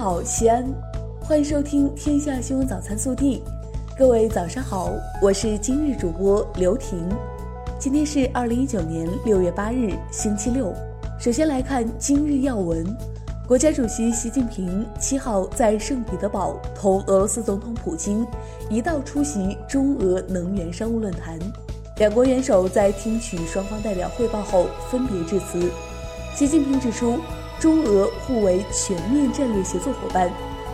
好，西安，欢迎收听《天下新闻早餐速递》。各位早上好，我是今日主播刘婷。今天是二零一九年六月八日，星期六。首先来看今日要闻。国家主席习近平七号在圣彼得堡同俄罗斯总统普京一道出席中俄能源商务论坛。两国元首在听取双方代表汇报后分别致辞。习近平指出，中俄互为全面战略协作伙伴，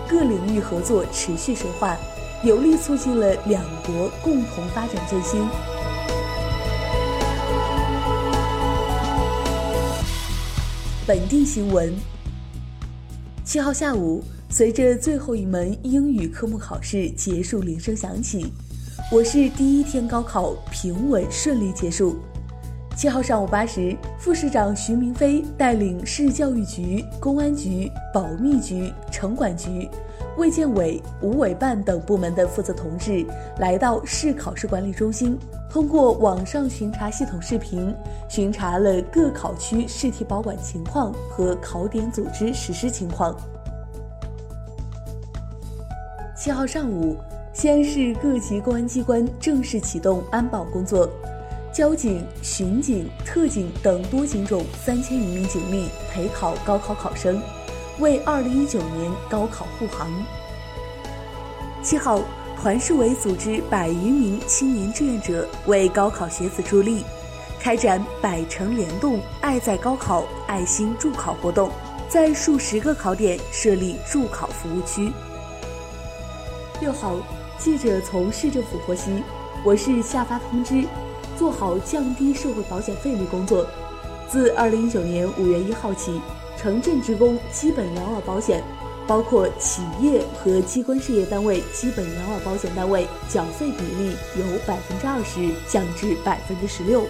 各领域合作持续深化，有力促进了两国共同发展振兴。本地新闻。七号下午，随着最后一门英语科目考试结束铃声响起，我市第一天高考平稳顺利结束。七号上午八时，副市长徐明飞带领市教育局、公安局、保密局、城管局、卫健委、五委办等部门的负责同志来到市考试管理中心，通过网上巡查系统视频巡查了各考区试题保管情况和考点组织实施情况。七号上午，西安市各级公安机关正式启动安保工作。交警、巡警、特警等多警种三千余名警力陪考高考考生，为二零一九年高考护航。七号，团市委组织百余名青年志愿者为高考学子助力，开展“百城联动，爱在高考”爱心助考活动，在数十个考点设立助考服务区。六号，记者从市政府获悉，我市下发通知。做好降低社会保险费率工作。自二零一九年五月一号起，城镇职工基本养老保险，包括企业和机关事业单位基本养老保险单位缴费比例由百分之二十降至百分之十六。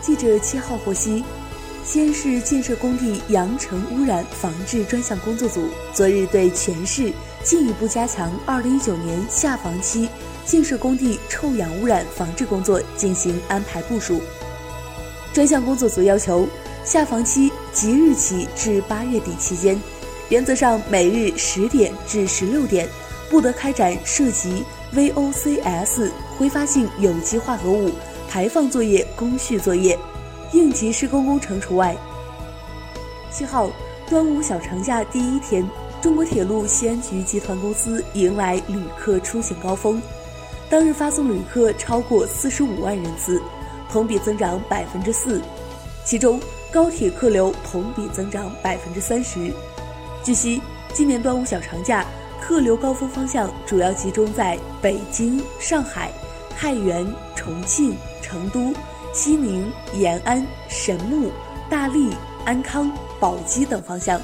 记者七号获悉，西安市建设工地扬尘污染防治专项工作组昨日对全市进一步加强二零一九年下防期。建设工地臭氧污染防治工作进行安排部署。专项工作组要求，下防期即日起至八月底期间，原则上每日十点至十六点，不得开展涉及 VOCs 挥发性有机化合物排放作业工序作业，应急施工工程除外。七号，端午小长假第一天，中国铁路西安局集团公司迎来旅客出行高峰。当日发送旅客超过四十五万人次，同比增长百分之四，其中高铁客流同比增长百分之三十。据悉，今年端午小长假客流高峰方向主要集中在北京、上海、太原、重庆、成都、西宁、延安、神木、大荔、安康、宝鸡等方向。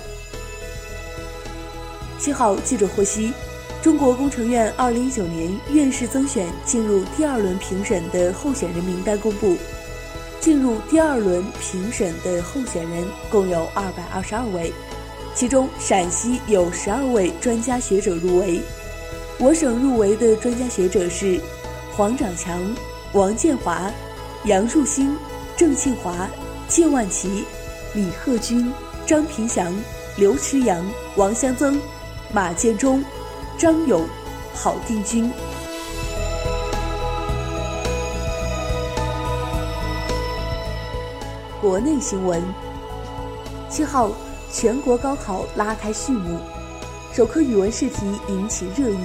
七号，记者获悉。中国工程院二零一九年院士增选进入第二轮评审的候选人名单公布，进入第二轮评审的候选人共有二百二十二位，其中陕西有十二位专家学者入围，我省入围的专家学者是黄长强、王建华、杨树新、郑庆华、谢万奇、李鹤军、张平祥、刘池阳、王香增、马建忠。张勇、郝定军。国内新闻：七号，全国高考拉开序幕，首科语文试题引起热议。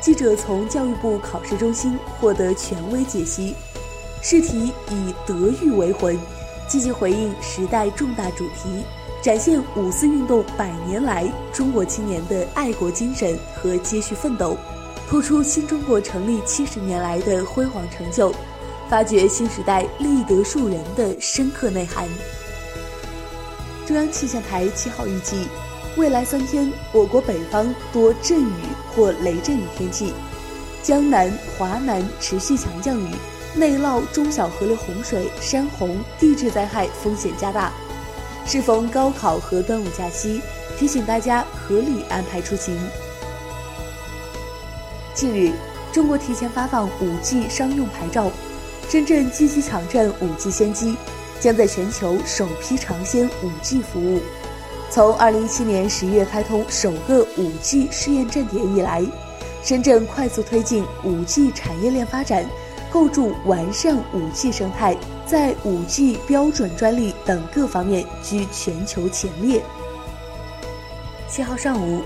记者从教育部考试中心获得权威解析，试题以德育为魂，积极回应时代重大主题。展现五四运动百年来中国青年的爱国精神和接续奋斗，突出新中国成立七十年来的辉煌成就，发掘新时代立德树人的深刻内涵。中央气象台七号预计，未来三天我国北方多阵雨或雷阵雨天气，江南、华南持续强降雨，内涝、中小河流洪水、山洪、地质灾害风险加大。适逢高考和端午假期，提醒大家合理安排出行。近日，中国提前发放 5G 商用牌照，深圳积极抢占 5G 先机，将在全球首批尝鲜 5G 服务。从2017年十月开通首个 5G 试验站点以来，深圳快速推进 5G 产业链发展，构筑完善 5G 生态，在 5G 标准专利等各方面居全球前列。七号上午，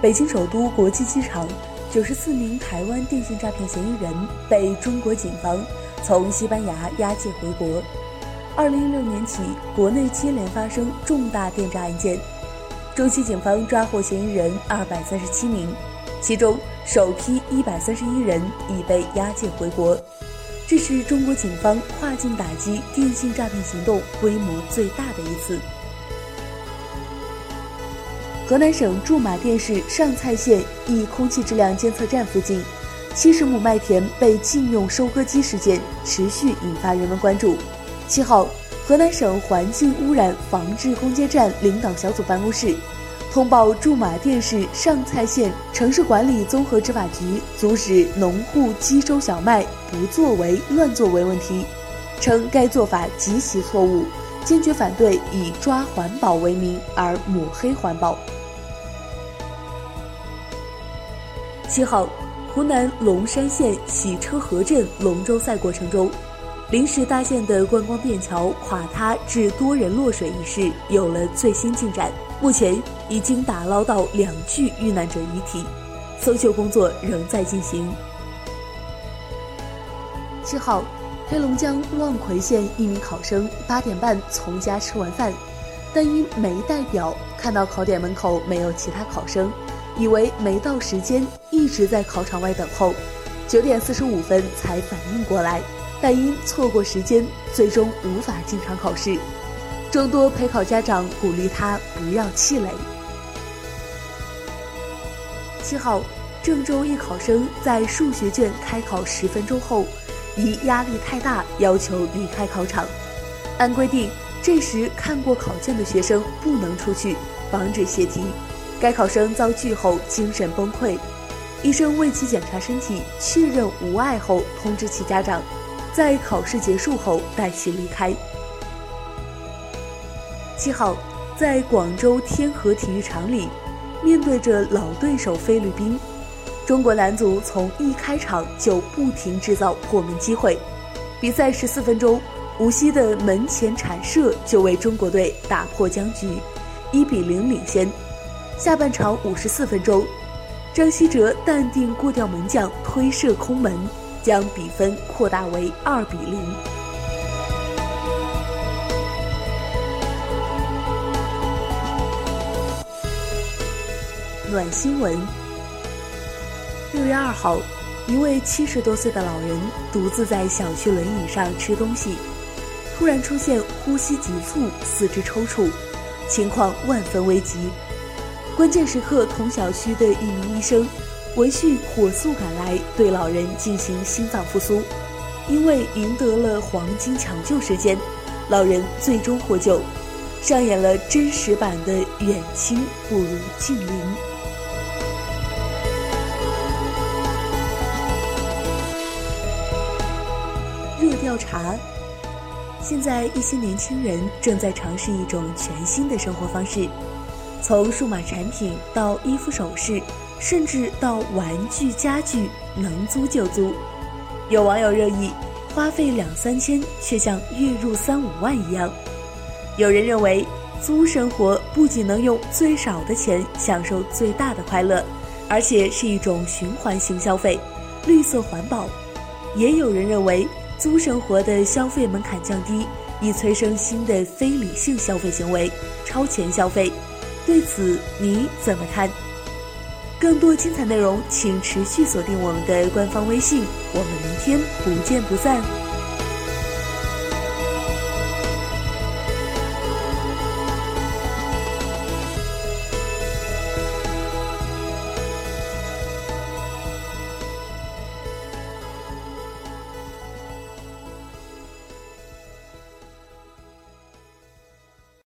北京首都国际机场，九十四名台湾电信诈骗嫌疑人被中国警方从西班牙押解回国。二零一六年起，国内接连发生重大电诈案件，中西警方抓获嫌疑人二百三十七名，其中首批一百三十一人已被押解回国。这是中国警方跨境打击电信诈骗行动规模最大的一次。河南省驻马店市上蔡县一空气质量监测站附近，七十亩麦田被禁用收割机事件持续引发人们关注。七号，河南省环境污染防治攻坚战领导小组办公室通报驻马店市上蔡县城市管理综合执法局阻止农户机收小麦不作为、乱作为问题，称该做法极其错误，坚决反对以抓环保为名而抹黑环保。七号，湖南龙山县洗车河镇龙舟赛过程中。临时搭建的观光便桥垮塌致多人落水一事有了最新进展，目前已经打捞到两具遇难者遗体，搜救工作仍在进行。七号，黑龙江望奎县一名考生八点半从家吃完饭，但因没带表，看到考点门口没有其他考生，以为没到时间，一直在考场外等候，九点四十五分才反应过来。但因错过时间，最终无法进场考试。众多陪考家长鼓励他不要气馁。七号，郑州一考生在数学卷开考十分钟后，疑压力太大，要求离开考场。按规定，这时看过考卷的学生不能出去，防止泄题。该考生遭拒后精神崩溃，医生为其检查身体，确认无碍后，通知其家长。在考试结束后带其离开。七号，在广州天河体育场里，面对着老对手菲律宾，中国男足从一开场就不停制造破门机会。比赛十四分钟，吴曦的门前铲射就为中国队打破僵局，一比零领先。下半场五十四分钟，张稀哲淡定过掉门将，推射空门。将比分扩大为二比零。暖新闻：六月二号，一位七十多岁的老人独自在小区轮椅上吃东西，突然出现呼吸急促、四肢抽搐，情况万分危急。关键时刻，同小区的一名医生。闻讯火速赶来，对老人进行心脏复苏。因为赢得了黄金抢救时间，老人最终获救，上演了真实版的远亲不如近邻。茶：现在一些年轻人正在尝试一种全新的生活方式，从数码产品到衣服首饰。甚至到玩具家具能租就租，有网友热议，花费两三千却像月入三五万一样。有人认为，租生活不仅能用最少的钱享受最大的快乐，而且是一种循环型消费，绿色环保。也有人认为，租生活的消费门槛降低，以催生新的非理性消费行为，超前消费。对此你怎么看？更多精彩内容，请持续锁定我们的官方微信。我们明天不见不散。